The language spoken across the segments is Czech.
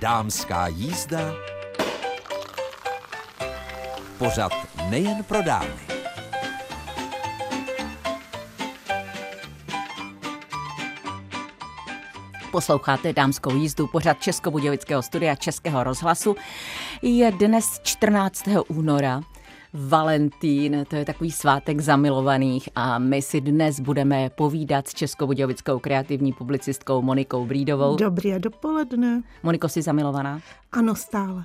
Dámská jízda. Pořad nejen pro dámy. Posloucháte dámskou jízdu, pořad Českobudějovického studia Českého rozhlasu. Je dnes 14. února Valentín, to je takový svátek zamilovaných a my si dnes budeme povídat s českobudějovickou kreativní publicistkou Monikou Brídovou. Dobrý a dopoledne. Moniko, jsi zamilovaná? Ano, stále.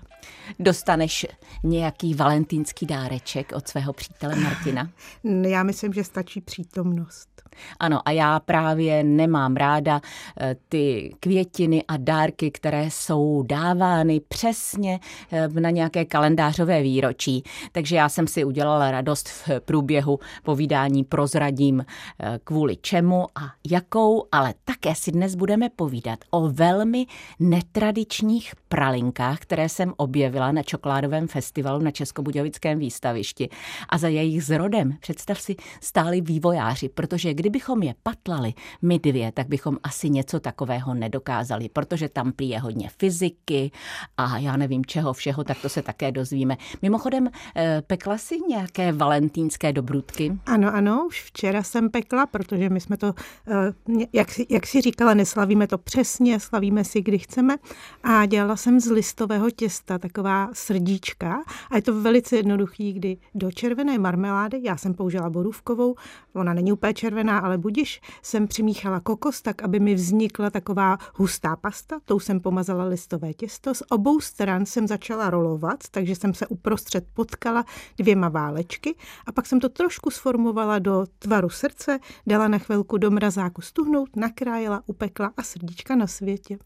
Dostaneš nějaký valentýnský dáreček od svého přítele Martina? Já myslím, že stačí přítomnost. Ano, a já právě nemám ráda eh, ty květiny a dárky, které jsou dávány přesně eh, na nějaké kalendářové výročí. Takže já jsem si udělala radost v průběhu povídání prozradím eh, kvůli čemu a jakou, ale také si dnes budeme povídat o velmi netradičních pralinkách, které jsem objevila na čokoládovém festivalu na Českobudějovickém výstavišti. A za jejich zrodem, představ si, stáli vývojáři, protože kdybychom je patlali my dvě, tak bychom asi něco takového nedokázali, protože tam prý je hodně fyziky a já nevím čeho všeho, tak to se také dozvíme. Mimochodem, eh, pekla si nějaké valentýnské dobrutky? Ano, ano, už včera jsem pekla, protože my jsme to, eh, jak, jak si říkala, neslavíme to přesně, slavíme si, kdy chceme. A dělala jsem z listového těsta taková srdíčka. A je to velice jednoduchý, kdy do červené marmelády, já jsem použila borůvkovou, ona není úplně červená, ale budiš, jsem přimíchala kokos tak, aby mi vznikla taková hustá pasta, tou jsem pomazala listové těsto, z obou stran jsem začala rolovat, takže jsem se uprostřed potkala dvěma válečky. A pak jsem to trošku sformovala do tvaru srdce, dala na chvilku do mrazáku stuhnout, nakrájela, upekla a srdíčka na světě.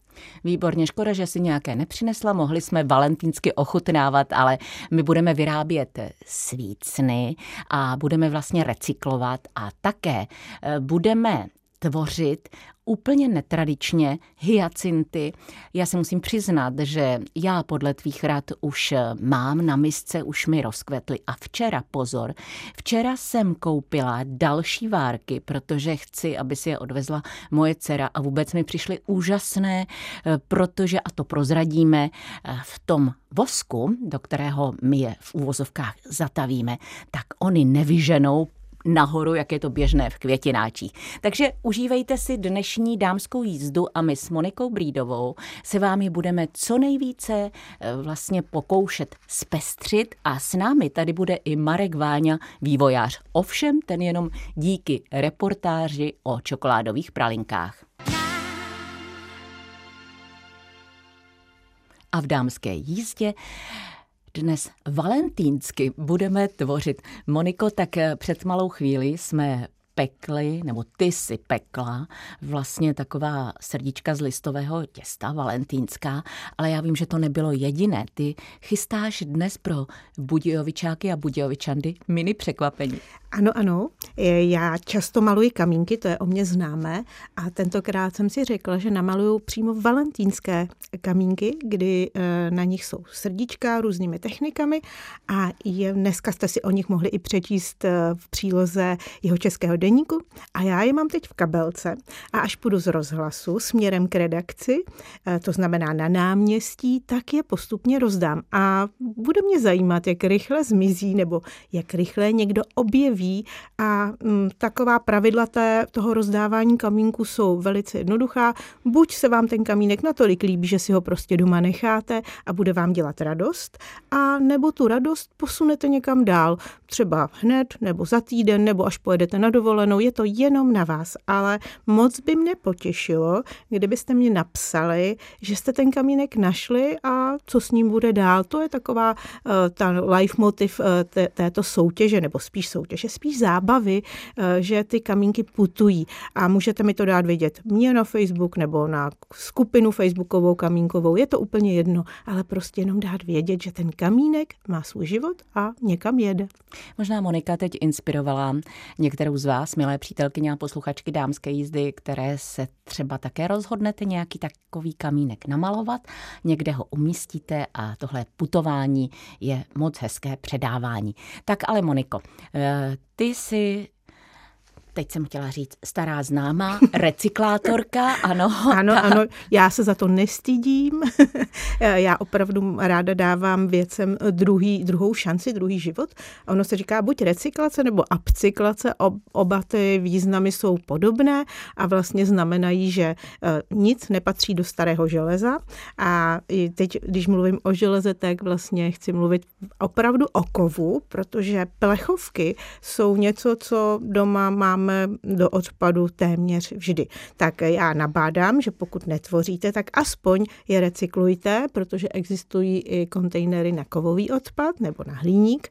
Výborně, škoda, že si nějaké nepřinesla, mohli jsme valentínsky ochutnávat, ale my budeme vyrábět svícny a budeme vlastně recyklovat a také eh, budeme tvořit úplně netradičně hyacinty. Já se musím přiznat, že já podle tvých rad už mám na misce, už mi rozkvetly. A včera, pozor, včera jsem koupila další várky, protože chci, aby si je odvezla moje dcera a vůbec mi přišly úžasné, protože, a to prozradíme, v tom vosku, do kterého my je v úvozovkách zatavíme, tak oni nevyženou nahoru, jak je to běžné v květináčích. Takže užívejte si dnešní dámskou jízdu a my s Monikou Brídovou se vámi budeme co nejvíce eh, vlastně pokoušet zpestřit a s námi tady bude i Marek Váňa, vývojář. Ovšem ten jenom díky reportáži o čokoládových pralinkách. A v dámské jízdě dnes valentýnsky budeme tvořit. Moniko, tak před malou chvíli jsme pekli, nebo ty si pekla, vlastně taková srdíčka z listového těsta, valentínská, ale já vím, že to nebylo jediné. Ty chystáš dnes pro Budějovičáky a Budějovičandy mini překvapení. Ano, ano. Já často maluji kamínky, to je o mě známé. A tentokrát jsem si řekla, že namaluju přímo valentínské kamínky, kdy eh, na nich jsou srdíčka různými technikami a je, dneska jste si o nich mohli i přečíst eh, v příloze jeho českého deníku. A já je mám teď v kabelce a až půjdu z rozhlasu směrem k redakci, eh, to znamená na náměstí, tak je postupně rozdám. A bude mě zajímat, jak rychle zmizí nebo jak rychle někdo objeví ví a m, taková pravidla té, toho rozdávání kamínku jsou velice jednoduchá. Buď se vám ten kamínek natolik líbí, že si ho prostě doma necháte a bude vám dělat radost, a nebo tu radost posunete někam dál, třeba hned, nebo za týden, nebo až pojedete na dovolenou, je to jenom na vás, ale moc by mě potěšilo, kdybyste mě napsali, že jste ten kamínek našli a co s ním bude dál. To je taková uh, ta life motiv té, této soutěže, nebo spíš soutěže, spíš zábavy, eh, že ty kamínky putují a můžete mi to dát vědět mě na Facebook nebo na skupinu facebookovou kamínkovou, je to úplně jedno, ale prostě jenom dát vědět, že ten kamínek má svůj život a někam jede. Možná Monika teď inspirovala některou z vás, milé přítelkyně a posluchačky dámské jízdy, které se třeba také rozhodnete nějaký takový kamínek namalovat, někde ho umístíte a tohle putování je moc hezké předávání. Tak ale Moniko, eh, ty si teď jsem chtěla říct, stará známá, recyklátorka, ano. Ano, ta... ano, já se za to nestydím. já opravdu ráda dávám věcem druhý, druhou šanci, druhý život. Ono se říká buď recyklace nebo upcyklace, oba ty významy jsou podobné a vlastně znamenají, že eh, nic nepatří do starého železa a teď, když mluvím o železe, tak vlastně chci mluvit opravdu o kovu, protože plechovky jsou něco, co doma máme do odpadu téměř vždy. Tak já nabádám, že pokud netvoříte, tak aspoň je recyklujte, protože existují i kontejnery na kovový odpad nebo na hliník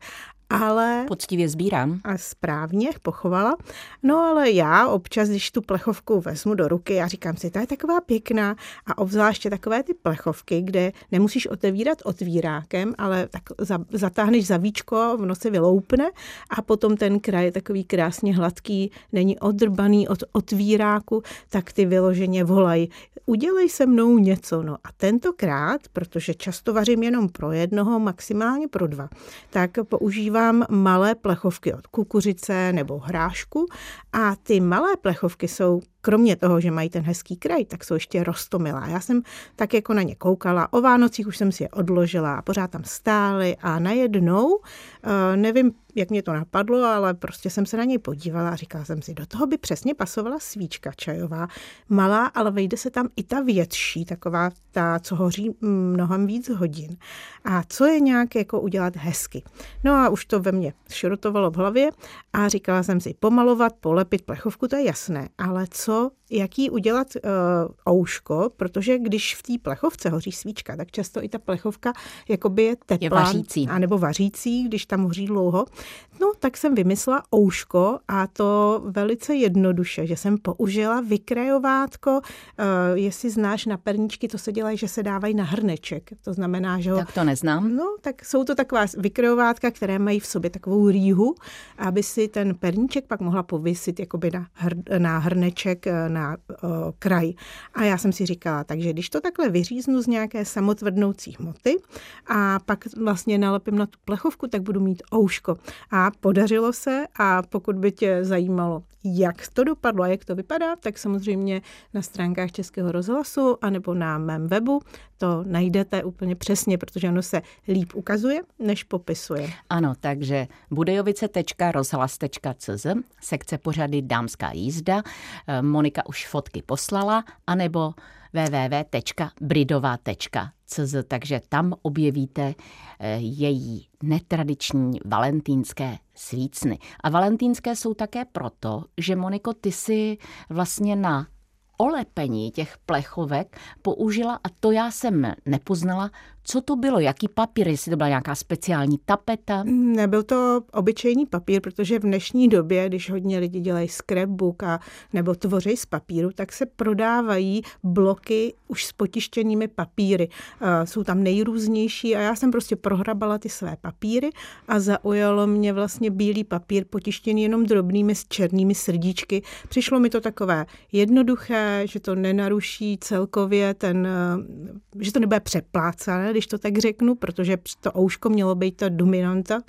ale... Poctivě sbírám. A správně pochovala. No ale já občas, když tu plechovku vezmu do ruky a říkám si, ta je taková pěkná a obzvláště takové ty plechovky, kde nemusíš otevírat otvírákem, ale tak za, zatáhneš za víčko, ono se vyloupne a potom ten kraj je takový krásně hladký, není odrbaný od otvíráku, tak ty vyloženě volají, udělej se mnou něco. No a tentokrát, protože často vařím jenom pro jednoho, maximálně pro dva, tak používám používám malé plechovky od kukuřice nebo hrášku a ty malé plechovky jsou kromě toho, že mají ten hezký kraj, tak jsou ještě rostomilá. Já jsem tak jako na ně koukala. O Vánocích už jsem si je odložila a pořád tam stály a najednou, eh, nevím, jak mě to napadlo, ale prostě jsem se na něj podívala a říkala jsem si, do toho by přesně pasovala svíčka čajová, malá, ale vejde se tam i ta větší, taková ta, co hoří mnohem víc hodin. A co je nějak jako udělat hezky. No a už to ve mně šrotovalo v hlavě a říkala jsem si, pomalovat, polepit plechovku, to je jasné, ale co caso jaký udělat uh, ouško, protože když v té plechovce hoří svíčka, tak často i ta plechovka jakoby je teplá. Je vařící. A nebo vařící, když tam hoří dlouho. No, tak jsem vymyslela ouško a to velice jednoduše, že jsem použila vykrajovátko, uh, jestli znáš na perničky, to se dělají, že se dávají na hrneček. To znamená, že ho... Tak to neznám. No, tak jsou to taková vykrajovátka, které mají v sobě takovou rýhu, aby si ten perníček pak mohla pověsit jakoby na, hr, na hrneček Na uh, kraj. A já jsem si říkala, takže když to takhle vyříznu z nějaké samotvrdnoucí hmoty a pak vlastně nalepím na tu plechovku, tak budu mít ouško. A podařilo se a pokud by tě zajímalo, jak to dopadlo a jak to vypadá, tak samozřejmě na stránkách Českého rozhlasu anebo na mém webu to najdete úplně přesně, protože ono se líp ukazuje, než popisuje. Ano, takže budejovice.rozhlas.cz, sekce pořady Dámská jízda, eh, Monika už fotky poslala, anebo www.bridova.cz, takže tam objevíte eh, její netradiční valentýnské svícny. A valentýnské jsou také proto, že Moniko, ty si vlastně na olepení těch plechovek použila, a to já jsem nepoznala, co to bylo, jaký papír, jestli to byla nějaká speciální tapeta? Nebyl to obyčejný papír, protože v dnešní době, když hodně lidi dělají scrapbook a nebo tvoří z papíru, tak se prodávají bloky už s potištěnými papíry. Jsou tam nejrůznější a já jsem prostě prohrabala ty své papíry a zaujalo mě vlastně bílý papír potištěný jenom drobnými s černými srdíčky. Přišlo mi to takové jednoduché, že to nenaruší celkově ten, že to nebude přeplácané, když to tak řeknu, protože to ouško mělo být ta dominanta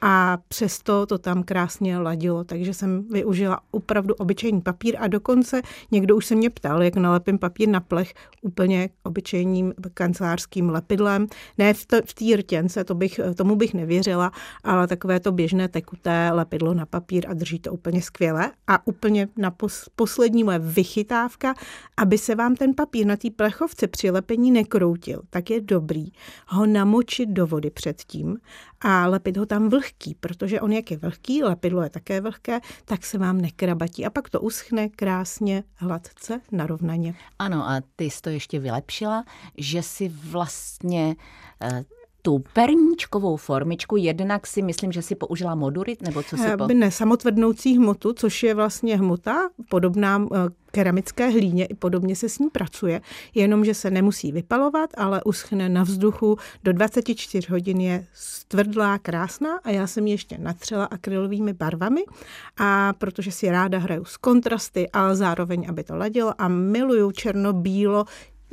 a přesto to tam krásně ladilo, takže jsem využila opravdu obyčejný papír a dokonce někdo už se mě ptal, jak nalepím papír na plech úplně obyčejným kancelářským lepidlem. Ne v, té rtěnce, to bych, tomu bych nevěřila, ale takové to běžné tekuté lepidlo na papír a drží to úplně skvěle. A úplně na pos- poslední moje vychytávka, aby se vám ten papír na té plechovce při lepení nekroutil, tak je dobrý ho namočit do vody předtím a lepit ho tam vlhký, protože on jak je vlhký, lepidlo je také vlhké, tak se vám nekrabatí a pak to uschne krásně, hladce, narovnaně. Ano a ty jsi to ještě vylepšila, že si vlastně eh, tu perníčkovou formičku, jednak si myslím, že si použila modurit, nebo co si eh, po... Ne, samotvrdnoucí hmotu, což je vlastně hmota podobná eh, keramické hlíně, i podobně se s ní pracuje, jenomže se nemusí vypalovat, ale uschne na vzduchu. Do 24 hodin je stvrdlá, krásná a já jsem ji ještě natřela akrylovými barvami a protože si ráda hraju s kontrasty, ale zároveň, aby to ladilo a miluju černo-bílo,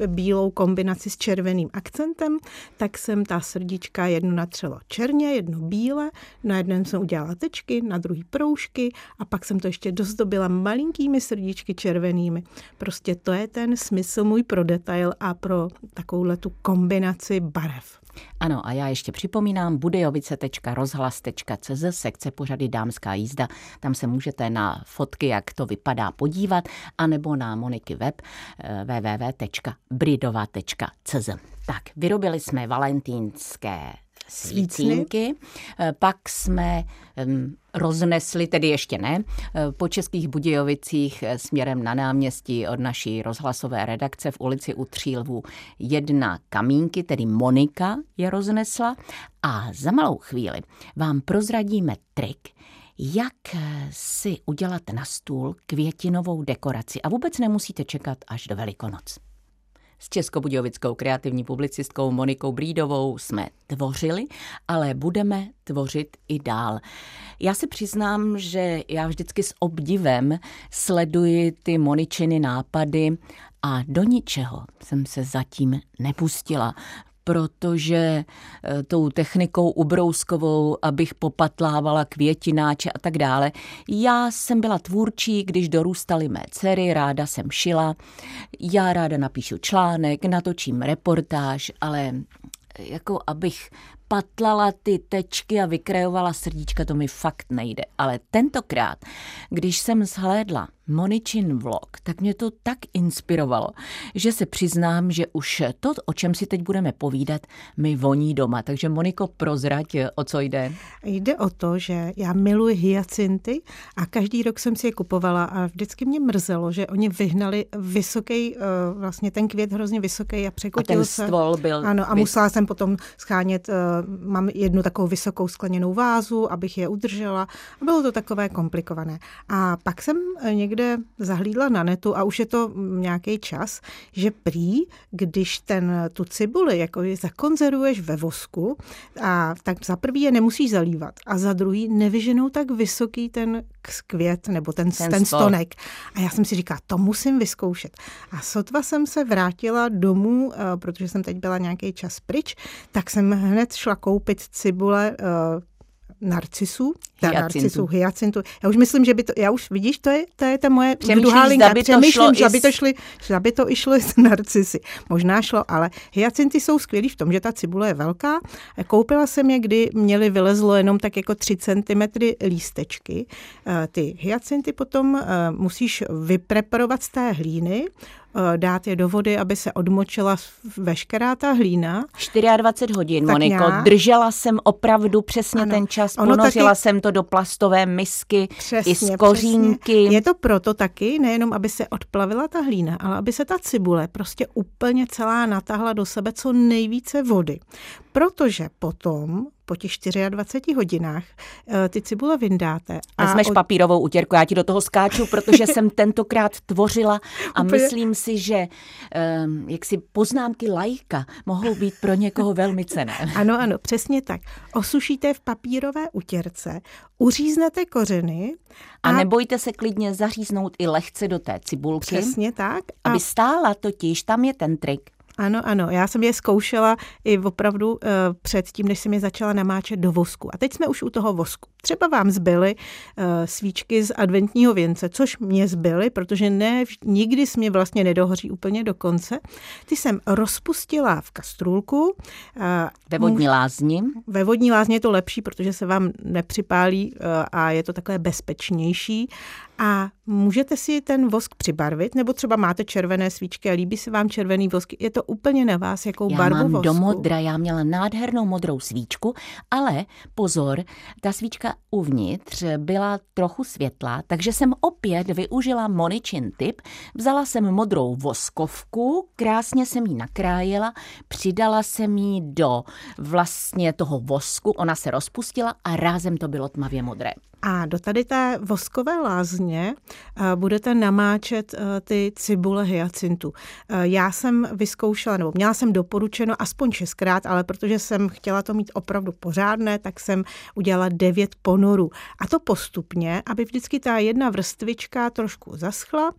bílou kombinaci s červeným akcentem, tak jsem ta srdíčka jedno natřelo černě, jedno bíle, na jednom jsem udělala tečky, na druhý proužky a pak jsem to ještě dozdobila malinkými srdíčky červenými. Prostě to je ten smysl můj pro detail a pro takovouhle tu kombinaci barev. Ano, a já ještě připomínám budejovice.rozhlas.cz, sekce pořady Dámská jízda. Tam se můžete na fotky, jak to vypadá, podívat, anebo na Moniky web eh, www.bridova.cz. Tak, vyrobili jsme valentínské svícínky. Eh, pak jsme roznesli, tedy ještě ne, eh, po Českých Budějovicích eh, směrem na náměstí od naší rozhlasové redakce v ulici u Třílvů jedna kamínky, tedy Monika je roznesla a za malou chvíli vám prozradíme trik, jak si udělat na stůl květinovou dekoraci a vůbec nemusíte čekat až do Velikonoc. S českobudějovickou kreativní publicistkou Monikou Brídovou jsme tvořili, ale budeme tvořit i dál. Já se přiznám, že já vždycky s obdivem sleduji ty Moničiny nápady a do ničeho jsem se zatím nepustila protože eh, tou technikou ubrouskovou, abych popatlávala květináče a tak dále. Já jsem byla tvůrčí, když dorůstaly mé dcery, ráda jsem šila, já ráda napíšu článek, natočím reportáž, ale jako abych patlala ty tečky a vykrajovala srdíčka, to mi fakt nejde. Ale tentokrát, když jsem zhlédla Moničin vlog, tak mě to tak inspirovalo, že se přiznám, že už to, o čem si teď budeme povídat, mi voní doma. Takže Moniko, prozrať, o co jde? Jde o to, že já miluji hyacinty a každý rok jsem si je kupovala a vždycky mě mrzelo, že oni vyhnali vysoký, eh, vlastně ten květ hrozně vysoký a překotil a ten se. stvol byl... Ano, a musela jsem potom schánět, eh, mám jednu takovou vysokou skleněnou vázu, abych je udržela a bylo to takové komplikované. A pak jsem někdy někde zahlídla na netu a už je to nějaký čas, že prý, když ten, tu cibuli jako je zakonzervuješ ve vosku, a tak za prvý je nemusíš zalívat a za druhý nevyženou tak vysoký ten květ nebo ten, ten, ten stonek. A já jsem si říkala, to musím vyzkoušet. A sotva jsem se vrátila domů, eh, protože jsem teď byla nějaký čas pryč, tak jsem hned šla koupit cibule eh, narcisů, ta narcisů, hyacintu. Já už myslím, že by to, já už vidíš, to je, to je ta moje druhá linka. Přemýšlím, že by to, šli, že by to išlo z narcisy. Možná šlo, ale hyacinty jsou skvělý v tom, že ta cibule je velká. Koupila jsem je, kdy měly vylezlo jenom tak jako 3 cm lístečky. Eh, ty hyacinty potom eh, musíš vypreparovat z té hlíny, Eh, dát je do vody, aby se odmočila veškerá ta hlína. 24 hodin, tak Moniko. Nějak. Držela jsem opravdu přesně ano. ten čas, ono ponořila taky... jsem to do plastové misky přesně, i z kořínky. Přesně. Je to proto taky, nejenom aby se odplavila ta hlína, ale aby se ta cibule prostě úplně celá natáhla do sebe co nejvíce vody. Protože potom po těch 24 hodinách eh, ty cibule vyndáte. A Vezmeš od... papírovou utěrku, já ti do toho skáču, protože jsem tentokrát tvořila a Úplně. myslím si, že um, jaksi poznámky lajka mohou být pro někoho velmi cené. Ano, ano, přesně tak. Osušíte v papírové utěrce, uříznete kořeny. A, a nebojte se klidně zaříznout i lehce do té cibulky. Přesně tak. A... Aby stála totiž, tam je ten trik. Ano, ano, já jsem je zkoušela i opravdu uh, před tím, než jsem je začala namáčet do vosku. A teď jsme už u toho vosku. Třeba vám zbyly uh, svíčky z adventního věnce, což mě zbyly, protože ne, nikdy mě vlastně nedohoří úplně do konce. Ty jsem rozpustila v kastrůlku. Uh, ve vodní lázni? Ve vodní lázni je to lepší, protože se vám nepřipálí uh, a je to takové bezpečnější. A můžete si ten vosk přibarvit, nebo třeba máte červené svíčky a líbí se vám červený vosk. Je to úplně na vás, jakou já barvu mám vosku. do modra, já měla nádhernou modrou svíčku, ale pozor, ta svíčka uvnitř byla trochu světlá, takže jsem opět využila Moničin tip, vzala jsem modrou voskovku, krásně jsem ji nakrájela, přidala jsem ji do vlastně toho vosku, ona se rozpustila a rázem to bylo tmavě modré. A do tady té voskové lázně eh, budete namáčet eh, ty cibule hyacintu. Eh, já jsem vyzkoušela, nebo měla jsem doporučeno aspoň šestkrát, ale protože jsem chtěla to mít opravdu pořádné, tak jsem udělala devět ponorů. A to postupně, aby vždycky ta jedna vrstvička trošku zaschla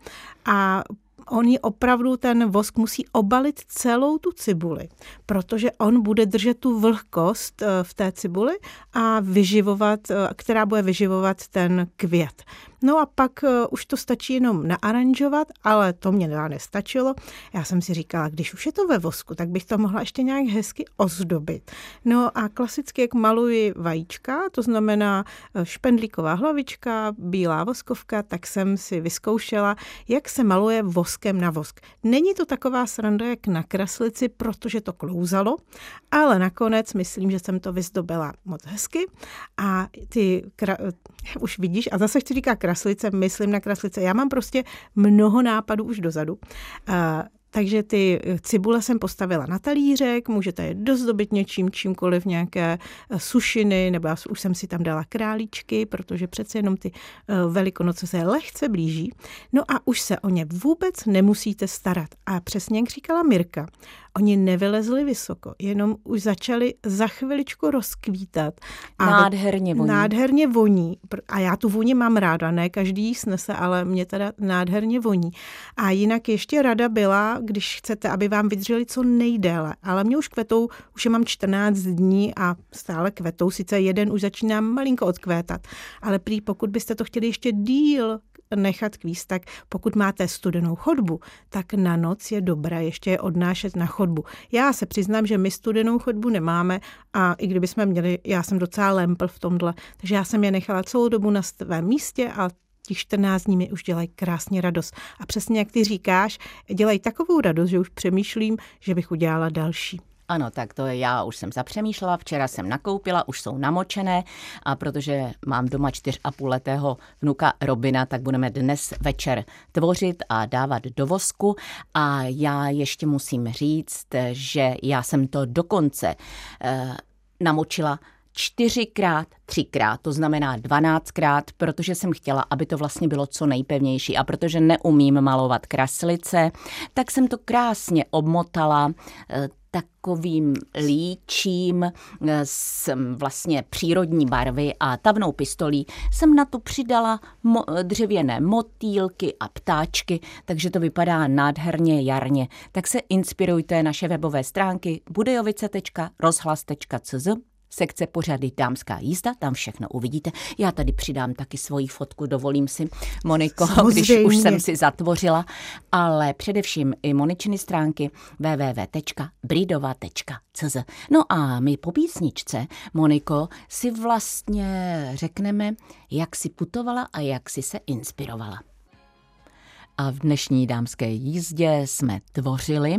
a oni opravdu ten vosk musí obalit celou tu cibuli, protože on bude držet tu vlhkost eh, v té cibuli a vyživovat, která bude vyživovat ten květ. No a pak uh, už to stačí jenom naaranžovat, ale to mě nestačilo. Já jsem si říkala, když už je to ve vosku, tak bych to mohla ještě nějak hezky ozdobit. No a klasicky, jak maluji vajíčka, to znamená eh, špendlíková hlavička, bílá voskovka, tak jsem si vyzkoušela, jak se maluje voskem na vosk. Není to taková sranda jak na kraslici, protože to klouzalo, ale nakonec myslím, že jsem to vyzdobila moc hezky a ty, kra... už vidíš, a zase chci říkat kraslice, myslím na kraslice. Já mám prostě mnoho nápadů už dozadu. Takže ty cibule jsem postavila na talířek, můžete je dozdobit něčím, čímkoliv, nějaké eh, sušiny, nebo já už jsem si tam dala králíčky, protože přece jenom ty eh, velikonoce se lehce blíží. No a už se o ně vůbec nemusíte starat. A přesně jak říkala Mirka, Oni nevylezli vysoko, jenom už začali za chviličku rozkvítat. A nádherně voní. Nádherně voní. A já tu vůni mám ráda, ne každý jí snese, ale mě teda nádherně voní. A jinak ještě rada byla, když chcete, aby vám vydrželi co nejdéle. Ale mě už kvetou, už je mám 14 dní a stále kvetou. Sice jeden už začíná malinko odkvétat, ale prý pokud byste to chtěli ještě díl nechat kvíst, tak pokud máte studenou chodbu, tak na noc je dobré ještě je odnášet na chodbu. Já se přiznám, že my studenou chodbu nemáme a i kdyby jsme měli, já jsem docela lempl v tomhle, takže já jsem je nechala celou dobu na svém místě a těch 14 dní mi už dělají krásně radost. A přesně jak ty říkáš, dělají takovou radost, že už přemýšlím, že bych udělala další. Ano, tak to je já už jsem zapřemýšlela, včera jsem nakoupila, už jsou namočené a protože mám doma čtyř a půl letého vnuka Robina, tak budeme dnes večer tvořit a dávat do vosku. A já ještě musím říct, že já jsem to dokonce eh, namočila čtyřikrát, třikrát, to znamená dvanáctkrát, protože jsem chtěla, aby to vlastně bylo co nejpevnější. A protože neumím malovat kraslice, tak jsem to krásně obmotala eh, takovým líčím eh, vlastně přírodní barvy a tavnou pistolí jsem na to přidala mo- dřevěné motýlky a ptáčky, takže to vypadá nádherně jarně. Tak se inspirujte naše webové stránky budejovice.rozhlas.cz sekce pořady Dámská jízda, tam všechno uvidíte. Já tady přidám taky svoji fotku, dovolím si, Moniko, Samozřejmě. když už jsem si zatvořila, ale především i Moničiny stránky www.bridova.cz. No a my po písničce, Moniko, si vlastně řekneme, jak si putovala a jak si se inspirovala a v dnešní dámské jízdě jsme tvořili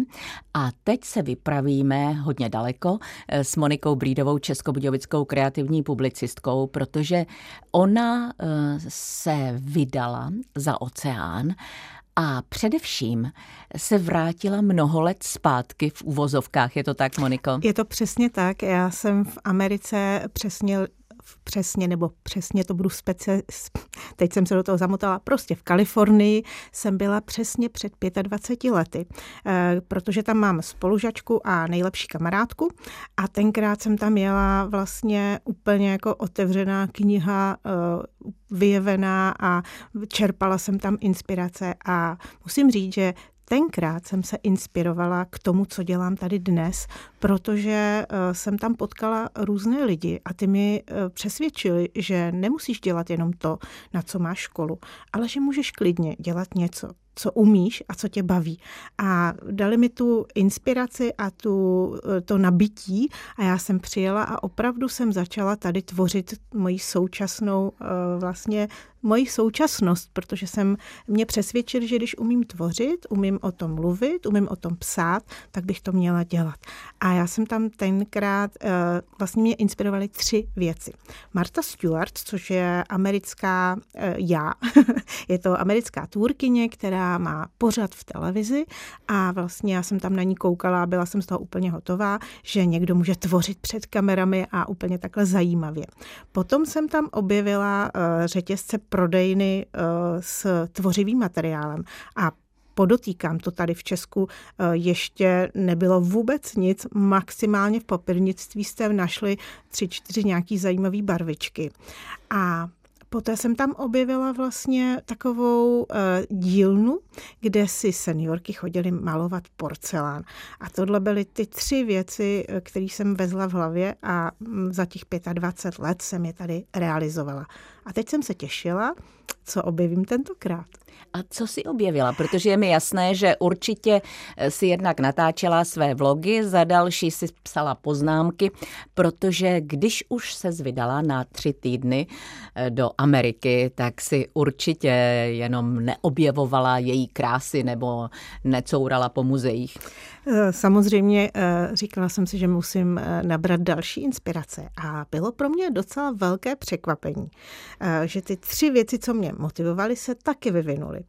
a teď se vypravíme hodně daleko eh, s Monikou Brídovou, českobudějovickou kreativní publicistkou, protože ona eh, se vydala za oceán a především se vrátila mnoho let zpátky v uvozovkách. Je to tak, Moniko? Je to přesně tak. Já jsem v Americe přesně přesně, nebo přesně to budu speci... teď jsem se do toho zamotala, prostě v Kalifornii jsem byla přesně před 25 lety, eh, protože tam mám spolužačku a nejlepší kamarádku a tenkrát jsem tam jela vlastně úplně jako otevřená kniha, eh, vyjevená a čerpala jsem tam inspirace a musím říct, že tenkrát jsem se inspirovala k tomu, co dělám tady dnes, protože eh, jsem tam potkala různé lidi a ty mi eh, přesvědčili, že nemusíš dělat jenom to, na co máš školu, ale že můžeš klidně dělat něco, co umíš a co tě baví. A dali mi tu inspiraci a tu, eh, to nabití a já jsem přijela a opravdu jsem začala tady tvořit moji současnou vlastně moji současnost, protože jsem mě přesvědčil, že když umím tvořit, umím o tom mluvit, umím o tom psát, tak bych to měla dělat. A já jsem tam tenkrát, eh, vlastně mě inspirovaly tři věci. Marta Stewart, což je americká, eh, já, je to americká tvůrkyně, která má pořad v televizi a vlastně já jsem tam na ní koukala a byla jsem z toho úplně hotová, že někdo může tvořit před kamerami a úplně takhle zajímavě. Potom jsem tam objevila eh, řetězce prodejny eh, s tvořivým materiálem a podotýkám, to tady v Česku eh, ještě nebylo vůbec nic, maximálně v papirnictví jste našli tři, čtyři nějaký zajímavé barvičky. A poté jsem tam objevila vlastně takovou uh, dílnu, kde si seniorky chodily malovat porcelán. A tohle byly ty tři věci, eh, které jsem vezla v hlavě a mm, za těch 25 let jsem je tady realizovala. A teď jsem se těšila, co objevím tentokrát. A co si objevila? Protože je mi jasné, že určitě eh, si jednak natáčela své vlogy, za další si psala poznámky, protože když už se zvydala na tři týdny eh, do Ameriky, tak si určitě jenom neobjevovala její krásy nebo necourala po muzeích. Eh, samozřejmě říkala jsem si, že musím nabrat další inspirace a bylo pro mě docela velké překvapení, že ty tři věci, co mě motivovaly, se taky vyvinuly školy.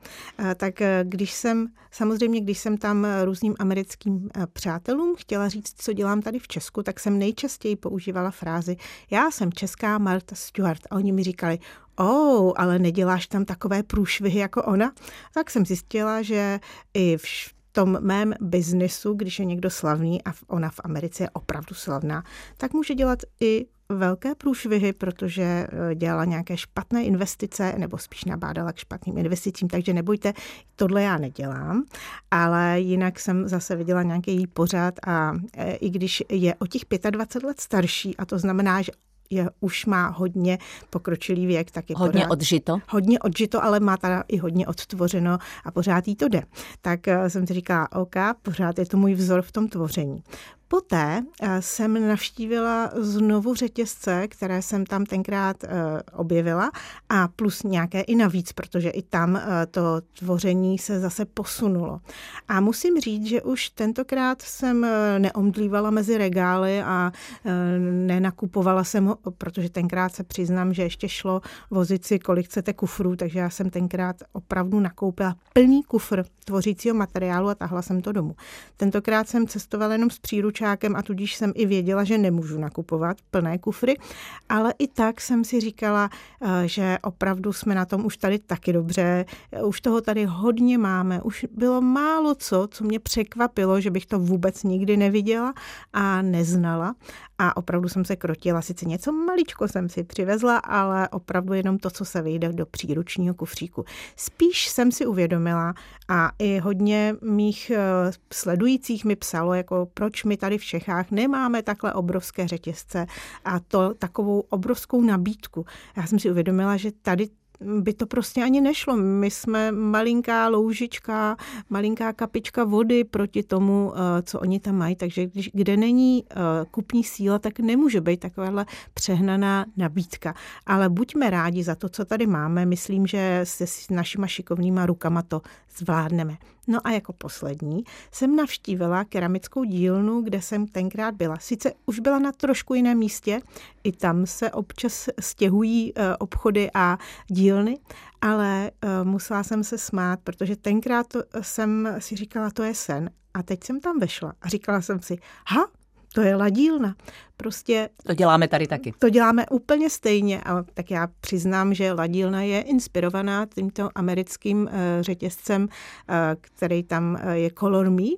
Tak eh, když jsem, samozřejmě, když jsem tam různým americkým eh, přátelům chtěla říct, co dělám tady v Česku, tak jsem nejčastěji používala frázi já jsem česká Marta Stewart. A oni mi říkali, oh, ale neděláš tam takové průšvihy jako ona? Tak jsem zjistila, že i v tom mém biznesu, když je někdo slavný a ona v Americe je opravdu slavná, tak může dělat i velké průšvihy, protože eh, dělala nějaké špatné investice, nebo spíš nabádala k špatným investicím, takže nebojte, tohle já nedělám, ale jinak jsem zase viděla nějaký její pořád a eh, i když je o těch 25 let starší, a to znamená, že je, už má hodně pokročilý věk. Tak je hodně pořád, odžito? Hodně odžito, ale má teda i hodně odtvořeno a pořád jí to jde. Tak eh, jsem si říkala, OK, pořád je to můj vzor v tom tvoření. Poté eh, jsem navštívila znovu řetězce, které jsem tam tenkrát eh, objevila a plus nějaké i navíc, protože i tam eh, to tvoření se zase posunulo. A musím říct, že už tentokrát jsem neomdlívala mezi regály a nenakupovala jsem, protože tenkrát se přiznám, že ještě šlo vozit si, kolik chcete kufrů, takže já jsem tenkrát opravdu nakoupila plný kufr tvořícího materiálu a tahla jsem to domů. Tentokrát jsem cestovala jenom s příručkou spolužákem a tudíž jsem i věděla, že nemůžu nakupovat plné kufry, ale i tak jsem si říkala, eh, že opravdu jsme na tom už tady taky dobře, už toho tady hodně máme, už bylo málo co, co mě překvapilo, že bych to vůbec nikdy neviděla a neznala a opravdu jsem se krotila. Sice něco maličko jsem si přivezla, ale opravdu jenom to, co se vyjde do příručního kufříku. Spíš jsem si uvědomila a i hodně mých eh, sledujících mi psalo, jako proč my tady v Čechách nemáme takhle obrovské řetězce a to takovou obrovskou nabídku. Já jsem si uvědomila, že tady by to prostě ani nešlo. My jsme malinká loužička, malinká kapička vody proti tomu, eh, co oni tam mají, takže když, kde není eh, kupní síla, tak nemůže být takováhle přehnaná nabídka. Ale buďme rádi za to, co tady máme. Myslím, že se s našima šikovnýma rukama to zvládneme. No a jako poslední jsem navštívila keramickou dílnu, kde jsem tenkrát byla. Sice už byla na trošku jiném místě, i tam se občas stěhují eh, obchody a dílny, ale eh, musela jsem se smát, protože tenkrát jsem si říkala, to je sen. A teď jsem tam vešla a říkala jsem si, ha, to je ladílna. Prostě... To děláme tady taky. To děláme úplně stejně, a tak já přiznám, že ladílna je inspirovaná tímto americkým uh, řetězcem, uh, který tam uh, je Color Me, uh,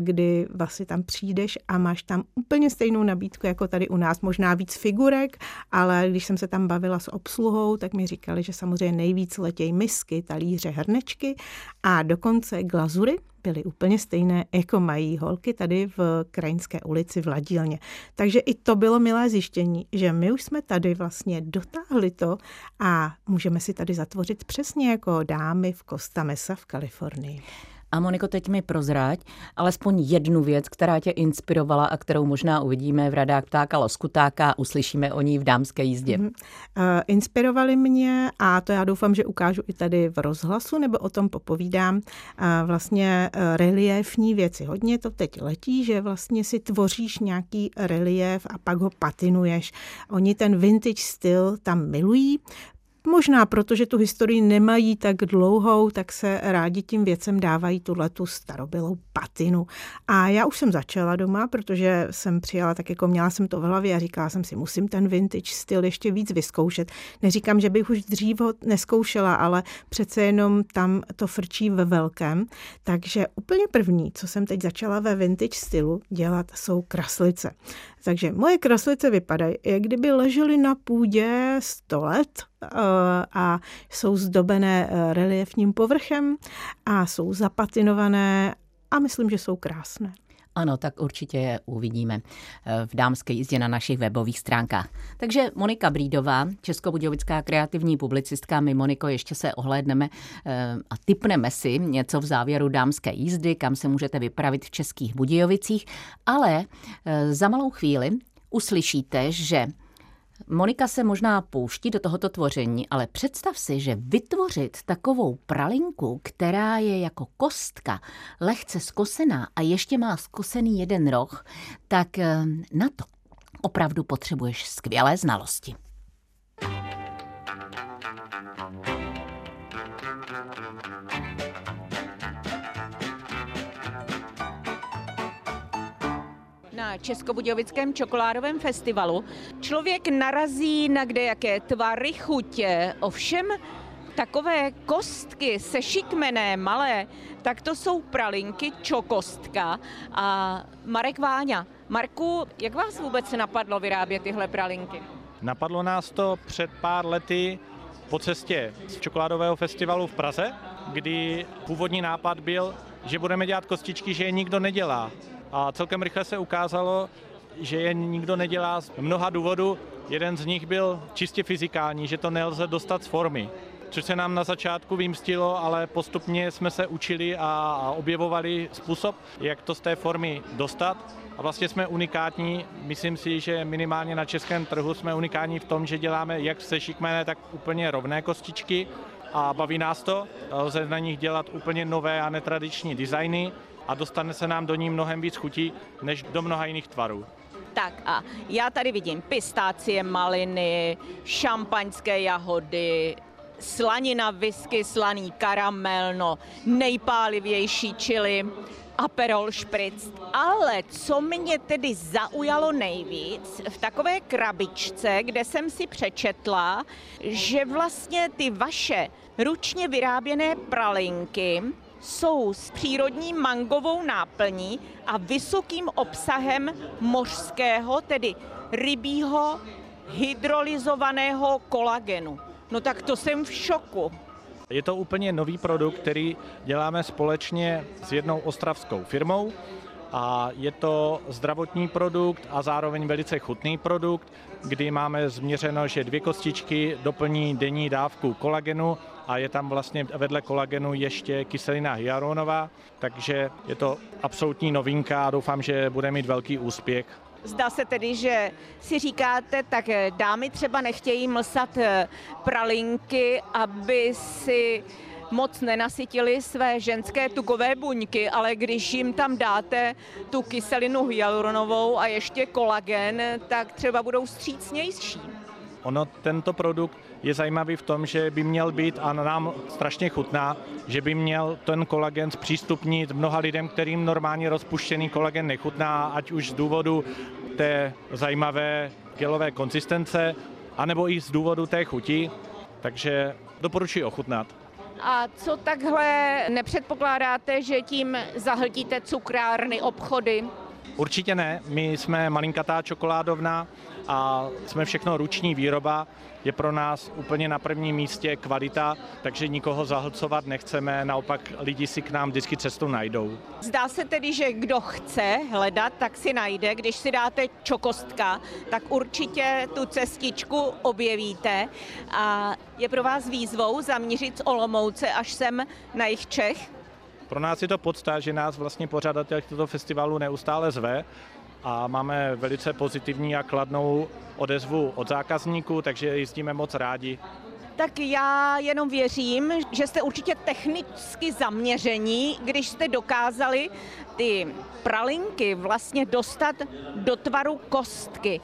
kdy vlastně tam přijdeš a máš tam úplně stejnou nabídku jako tady u nás, možná víc figurek, ale když jsem se tam bavila s obsluhou, tak mi říkali, že samozřejmě nejvíc letějí misky, talíře, hrnečky a dokonce glazury, byly úplně stejné, jako mají holky tady v Krajinské ulici v Ladílně. Takže i to bylo milé zjištění, že my už jsme tady vlastně dotáhli to a můžeme si tady zatvořit přesně jako dámy v Costa Mesa v Kalifornii. A Moniko, teď mi prozrať alespoň jednu věc, která tě inspirovala a kterou možná uvidíme v radách ptáka Loskutáka uslyšíme o ní v dámské jízdě. Mm-hmm. Uh, inspirovali mě a to já doufám, že ukážu i tady v rozhlasu nebo o tom popovídám. Uh, vlastně uh, reliefní věci. Hodně to teď letí, že vlastně si tvoříš nějaký relief a pak ho patinuješ. Oni ten vintage styl tam milují, Možná proto, že tu historii nemají tak dlouhou, tak se rádi tím věcem dávají tuhle tu starobylou patinu. A já už jsem začala doma, protože jsem přijala tak jako měla jsem to v hlavě a říkala jsem si, musím ten vintage styl ještě víc vyzkoušet. Neříkám, že bych už dřív ho neskoušela, ale přece jenom tam to frčí ve velkém. Takže úplně první, co jsem teď začala ve vintage stylu dělat, jsou kraslice. Takže moje kraslice vypadají, jak kdyby ležely na půdě 100 let eh, a jsou zdobené eh, reliefním povrchem a jsou zapatinované a myslím, že jsou krásné. Ano, tak určitě je uvidíme eh, v dámské jízdě na našich webových stránkách. Takže Monika Brídová, českobudějovická kreativní publicistka, my Moniko ještě se ohlédneme eh, a typneme si něco v závěru dámské jízdy, kam se můžete vypravit v Českých Budějovicích, ale eh, za malou chvíli uslyšíte, že Monika se možná pouští do tohoto tvoření, ale představ si, že vytvořit takovou pralinku, která je jako kostka, lehce skosená a ještě má skosený jeden roh, tak eh, na to opravdu potřebuješ skvělé znalosti. Na Českobudějovickém čokoládovém festivalu člověk narazí na kde jaké tvary chutě, ovšem takové kostky sešikmené, malé, tak to jsou pralinky čokostka a Marek Váňa. Marku, jak vás vůbec napadlo vyrábět tyhle pralinky? Napadlo nás to před pár lety po cestě z čokoládového festivalu v Praze, kdy původní nápad byl, že budeme dělat kostičky, že je nikdo nedělá a celkem rychle se ukázalo, že je nikdo nedělá z mnoha důvodů. Jeden z nich byl čistě fyzikální, že to nelze dostat z formy což se nám na začátku vymstilo, ale postupně jsme se učili a objevovali způsob, jak to z té formy dostat. A vlastně jsme unikátní, myslím si, že minimálně na českém trhu jsme unikátní v tom, že děláme jak se šikmené, tak úplně rovné kostičky a baví nás to. Lze na nich dělat úplně nové a netradiční designy a dostane se nám do ní mnohem víc chutí než do mnoha jiných tvarů. Tak a já tady vidím pistácie, maliny, šampaňské jahody, slanina, whisky, slaný karamel, no, nejpálivější čili, Aperol Spritz. Ale co mě tedy zaujalo nejvíc, v takové krabičce, kde jsem si přečetla, že vlastně ty vaše ručně vyráběné pralinky jsou s přírodní mangovou náplní a vysokým obsahem mořského, tedy rybího hydrolyzovaného kolagenu. No tak to jsem v šoku. Je to úplně nový produkt, který děláme společně s jednou ostravskou firmou a je to zdravotní produkt a zároveň velice chutný produkt, kdy máme změřeno, že dvě kostičky doplní denní dávku kolagenu a je tam vlastně vedle kolagenu ještě kyselina hyaluronová, takže je to absolutní novinka a doufám, že bude mít velký úspěch. Zdá se tedy, že si říkáte, tak dámy třeba nechtějí mlsat eh, pralinky, aby si moc nenasytili své ženské tukové buňky, ale když jim tam dáte tu kyselinu hyaluronovou a ještě kolagen, tak třeba budou střícnější. Ono, tento produkt je zajímavý v tom, že by měl být, a nám strašně chutná, že by měl ten kolagen zpřístupnit mnoha lidem, kterým normálně rozpuštěný kolagen nechutná, ať už z důvodu té zajímavé gelové konzistence, anebo i z důvodu té chuti. Takže doporučuji ochutnat. A co takhle nepředpokládáte, že tím zahltíte cukrárny, obchody? Určitě ne, my jsme malinkatá čokoládovna a jsme všechno ruční výroba. Je pro nás úplně na prvním místě kvalita, takže nikoho zahlcovat nechceme, naopak lidi si k nám vždycky cestu najdou. Zdá se tedy, že kdo chce hledat, tak si najde. Když si dáte čokostka, tak určitě tu cestičku objevíte a je pro vás výzvou zaměřit z Olomouce až sem na jich Čech. Pro nás je to podsta, že nás vlastně pořadatel tohoto festivalu neustále zve a máme velice pozitivní a kladnou odezvu od zákazníků, takže jezdíme moc rádi. Tak já jenom věřím, že jste určitě technicky zaměření, když jste dokázali ty pralinky vlastně dostat do tvaru kostky.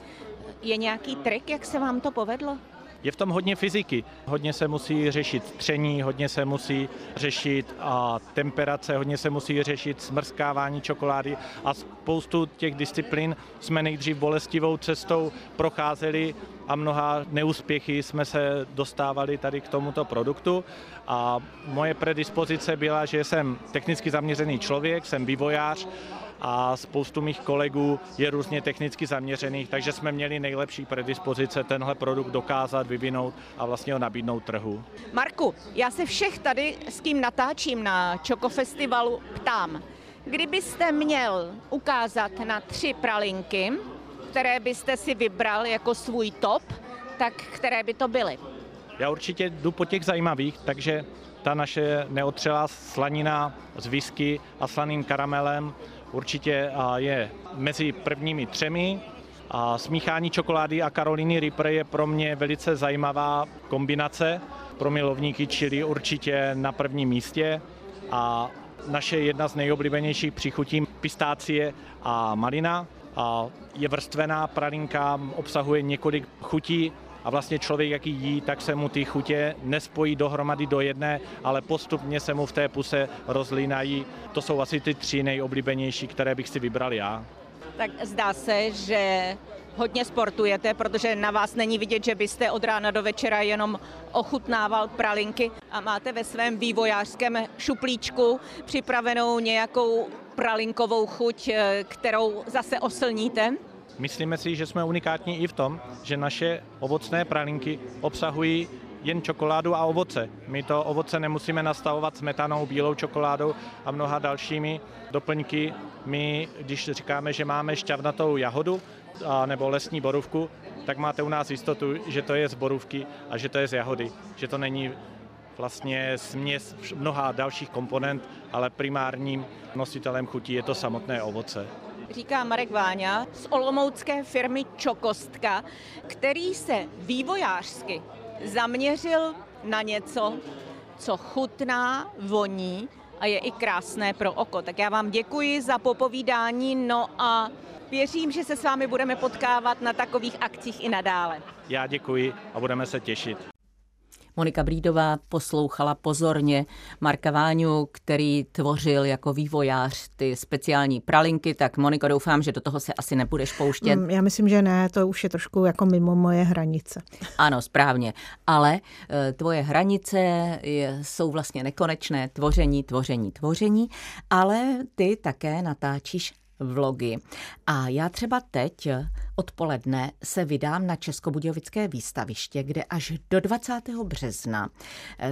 Je nějaký trik, jak se vám to povedlo? Je v tom hodně fyziky. Hodně se musí řešit tření, hodně se musí řešit a temperace, hodně se musí řešit smrskávání čokolády a spoustu těch disciplín jsme nejdřív bolestivou cestou procházeli a mnoha neúspěchy jsme se dostávali tady k tomuto produktu a moje predispozice byla, že jsem technicky zaměřený člověk, jsem vývojář a spoustu mých kolegů je různě technicky zaměřených, takže jsme měli nejlepší predispozice tenhle produkt dokázat, vyvinout a vlastně ho nabídnout trhu. Marku, já se všech tady, s kým natáčím na Čoko Festivalu, ptám, kdybyste měl ukázat na tři pralinky, které byste si vybral jako svůj top, tak které by to byly? Já určitě jdu po těch zajímavých, takže ta naše neotřelá slanina s whisky a slaným karamelem určitě je mezi prvními třemi. A smíchání čokolády a Karoliny Reaper je pro mě velice zajímavá kombinace. Pro milovníky čili určitě na prvním místě. A naše jedna z nejoblíbenějších příchutí pistácie a malina. A je vrstvená pralinka, obsahuje několik chutí, a vlastně člověk, jaký jí, tak se mu ty chutě nespojí dohromady do jedné, ale postupně se mu v té puse rozlínají. To jsou asi ty tři nejoblíbenější, které bych si vybral já. Tak zdá se, že hodně sportujete, protože na vás není vidět, že byste od rána do večera jenom ochutnával pralinky a máte ve svém vývojářském šuplíčku připravenou nějakou pralinkovou chuť, eh, kterou zase oslníte? Myslíme si, že jsme unikátní i v tom, že naše ovocné pralinky obsahují jen čokoládu a ovoce. My to ovoce nemusíme nastavovat smetanou, bílou čokoládou a mnoha dalšími doplňky. My, když říkáme, že máme šťavnatou jahodu a, nebo lesní borůvku, tak máte u nás jistotu, že to je z borůvky a že to je z jahody, že to není vlastně směs mnoha dalších komponent, ale primárním nositelem chutí je to samotné ovoce říká Marek Váňa z olomoucké firmy Čokostka, který se vývojářsky zaměřil na něco, co chutná, voní a je i krásné pro oko. Tak já vám děkuji za popovídání, no a věřím, že se s vámi budeme potkávat na takových akcích i nadále. Já děkuji a budeme se těšit. Monika Brídová poslouchala pozorně Marka Váňu, který tvořil jako vývojář ty speciální pralinky, tak Moniko, doufám, že do toho se asi nebudeš pouštět. Mm, já myslím, že ne, to už je trošku jako mimo moje hranice. Ano, správně, ale e, tvoje hranice jsou vlastně nekonečné, tvoření, tvoření, tvoření, ale ty také natáčíš vlogy. A já třeba teď odpoledne se vydám na Českobudějovické výstaviště, kde až do 20. března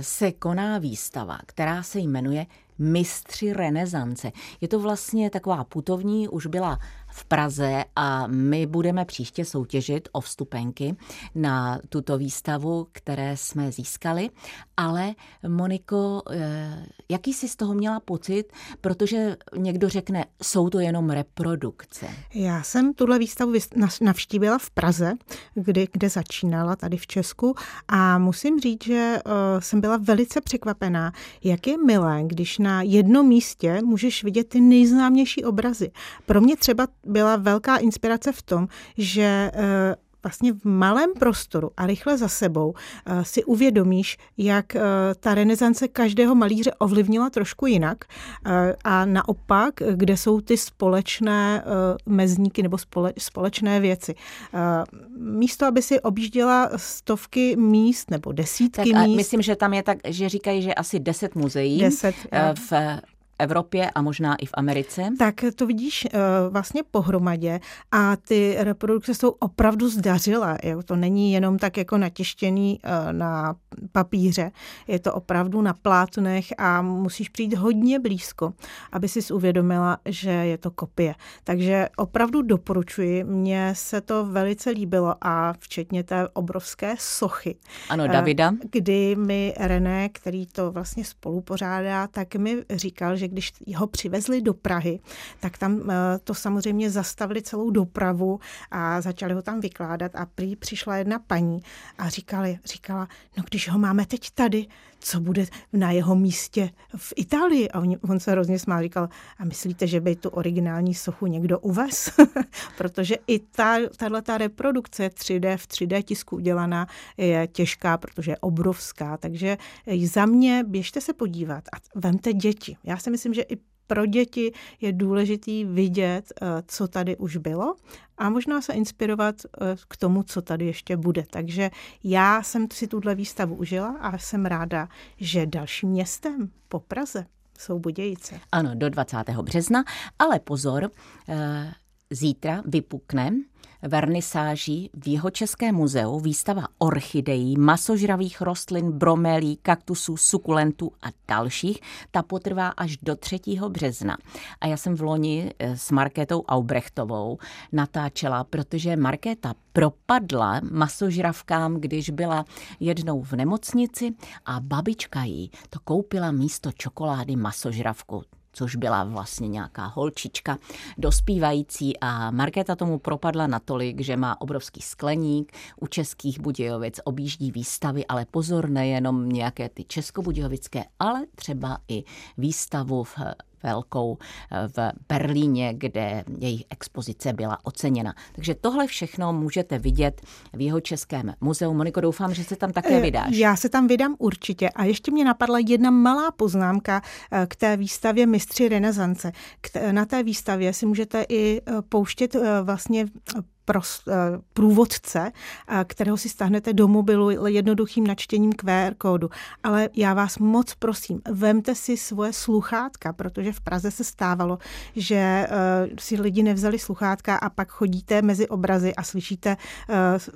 se koná výstava, která se jmenuje Mistři renesance. Je to vlastně taková putovní, už byla v Praze a my budeme příště soutěžit o vstupenky na tuto výstavu, které jsme získali. Ale Moniko, eh, jaký jsi z toho měla pocit? Protože někdo řekne, jsou to jenom reprodukce. Já jsem tuhle výstavu navštívila v Praze, kdy, kde začínala tady v Česku a musím říct, že uh, jsem byla velice překvapená, jak je milé, když na jednom místě můžeš vidět ty nejznámější obrazy. Pro mě třeba byla velká inspirace v tom, že eh, vlastně v malém prostoru a rychle za sebou eh, si uvědomíš, jak eh, ta renesance každého malíře ovlivnila trošku jinak a naopak, kde jsou ty společné mezníky nebo společné věci. Místo, aby si objížděla stovky míst nebo desítky tak míst. Myslím, že tam je tak, že říkají, že asi deset muzeí deset, v Evropě a možná i v Americe? Tak to vidíš uh, vlastně pohromadě a ty reprodukce jsou opravdu zdařilé. Jo? To není jenom tak jako natěštěný uh, na papíře, je to opravdu na plátnech a musíš přijít hodně blízko, aby si uvědomila, že je to kopie. Takže opravdu doporučuji, mně se to velice líbilo a včetně té obrovské sochy. Ano, Davida. Uh, kdy mi René, který to vlastně spolu pořádá, tak mi říkal, že když ho přivezli do Prahy, tak tam eh, to samozřejmě zastavili celou dopravu a začali ho tam vykládat. A prý přišla jedna paní a říkali, říkala, no když ho máme teď tady, co bude na jeho místě v Itálii? A on, on se hrozně smál, říkal, a myslíte, že by tu originální sochu někdo uvez? protože i ta, tato reprodukce 3D v 3D tisku udělaná je těžká, protože je obrovská, takže za mě běžte se podívat a vemte děti. Já si myslím, že i pro děti je důležitý vidět, eh, co tady už bylo a možná se inspirovat eh, k tomu, co tady ještě bude. Takže já jsem si tuhle výstavu užila a jsem ráda, že dalším městem po Praze jsou Budějice. Ano, do 20. března, ale pozor, eh, zítra vypukne vernisáží v Jihočeském muzeu výstava orchidejí, masožravých rostlin, bromelí, kaktusů, sukulentů a dalších. Ta potrvá až do 3. března. A já jsem v loni eh, s Markétou Aubrechtovou natáčela, protože Markéta propadla masožravkám, když byla jednou v nemocnici a babička jí to koupila místo čokolády masožravku což byla vlastně nějaká holčička dospívající a Markéta tomu propadla natolik, že má obrovský skleník u českých Budějovic, objíždí výstavy, ale pozor, nejenom nějaké ty českobudějovické, ale třeba i výstavu v velkou eh, v Berlíně, kde jejich expozice byla oceněna. Takže tohle všechno můžete vidět v jeho českém muzeu. Moniko, doufám, že se tam také eh, vydáš. Já se tam vydám určitě. A ještě mě napadla jedna malá poznámka eh, k té výstavě Mistři renesance. Na té výstavě si můžete i pouštět vlastně pro eh, průvodce, eh, kterého si stáhnete do mobilu jednoduchým načtením QR kódu. Ale já vás moc prosím, vemte si svoje sluchátka, protože v Praze se stávalo, že eh, si lidi nevzali sluchátka a pak chodíte mezi obrazy a slyšíte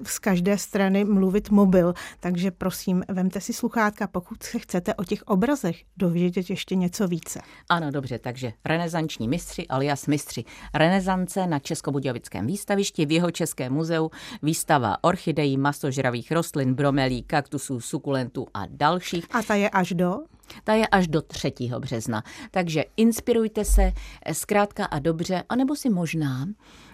z každé strany mluvit mobil. Takže prosím, vemte si sluchátka, pokud se chcete o těch obrazech dovědět ještě něco více. Ano, dobře, takže renesanční mistři alias mistři renesance na Českobudějovickém výstavišti v jeho Českém muzeu výstava orchidejí, masožravých rostlin, bromelí, kaktusů, sukulentů a dalších. A ta je až do? Ta je až do 3. března. Takže inspirujte se zkrátka a dobře, anebo si možná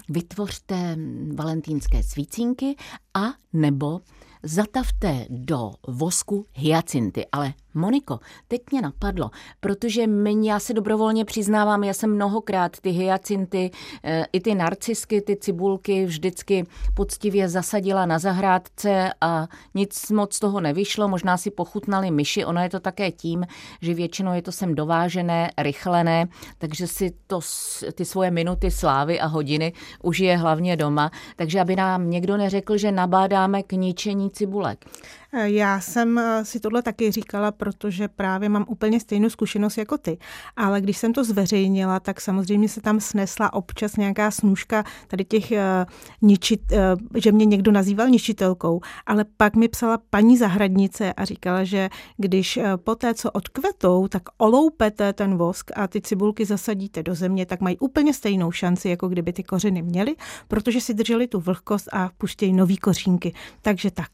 vytvořte valentýnské svícínky a nebo zatavte do vosku hyacinty, ale Moniko, teď mě napadlo, protože mě, já se dobrovolně přiznávám, já jsem mnohokrát ty hyacinty, eh, i ty narcisky, ty cibulky vždycky poctivě zasadila na zahrádce a nic moc z toho nevyšlo, možná si pochutnali myši, ono je to také tím, že většinou je to sem dovážené, rychlené, takže si to, ty svoje minuty slávy a hodiny užije hlavně doma, takže aby nám někdo neřekl, že nabádáme k ničení cibulek. Já jsem eh, si tohle taky říkala, protože právě mám úplně stejnou zkušenost jako ty. Ale když jsem to zveřejnila, tak samozřejmě se tam snesla občas nějaká snůžka tady těch eh, ničit, eh, že mě někdo nazýval ničitelkou. Ale pak mi psala paní zahradnice a říkala, že když po té, co odkvetou, tak oloupete ten vosk a ty cibulky zasadíte do země, tak mají úplně stejnou šanci, jako kdyby ty kořeny měly, protože si drželi tu vlhkost a pustějí nový kořínky. Takže tak.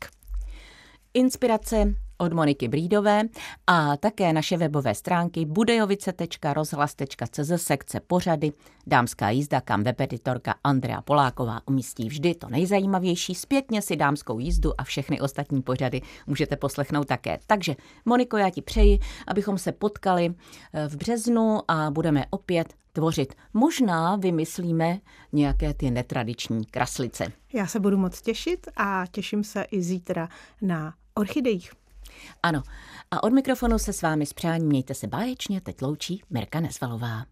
Inspirace od Moniky Brídové a také naše webové stránky budejovice.rozhlas.cz sekce pořady Dámská jízda, kam webeditorka Andrea Poláková umístí vždy to nejzajímavější. Zpětně si dámskou jízdu a všechny ostatní pořady můžete poslechnout také. Takže Moniko, já ti přeji, abychom se potkali eh, v březnu a budeme opět tvořit. Možná vymyslíme nějaké ty netradiční kraslice. Já se budu moc těšit a těším se i zítra na orchidejích. Ano, a od mikrofonu se s vámi s přáním mějte se báječně, teď loučí Mirka Nezvalová.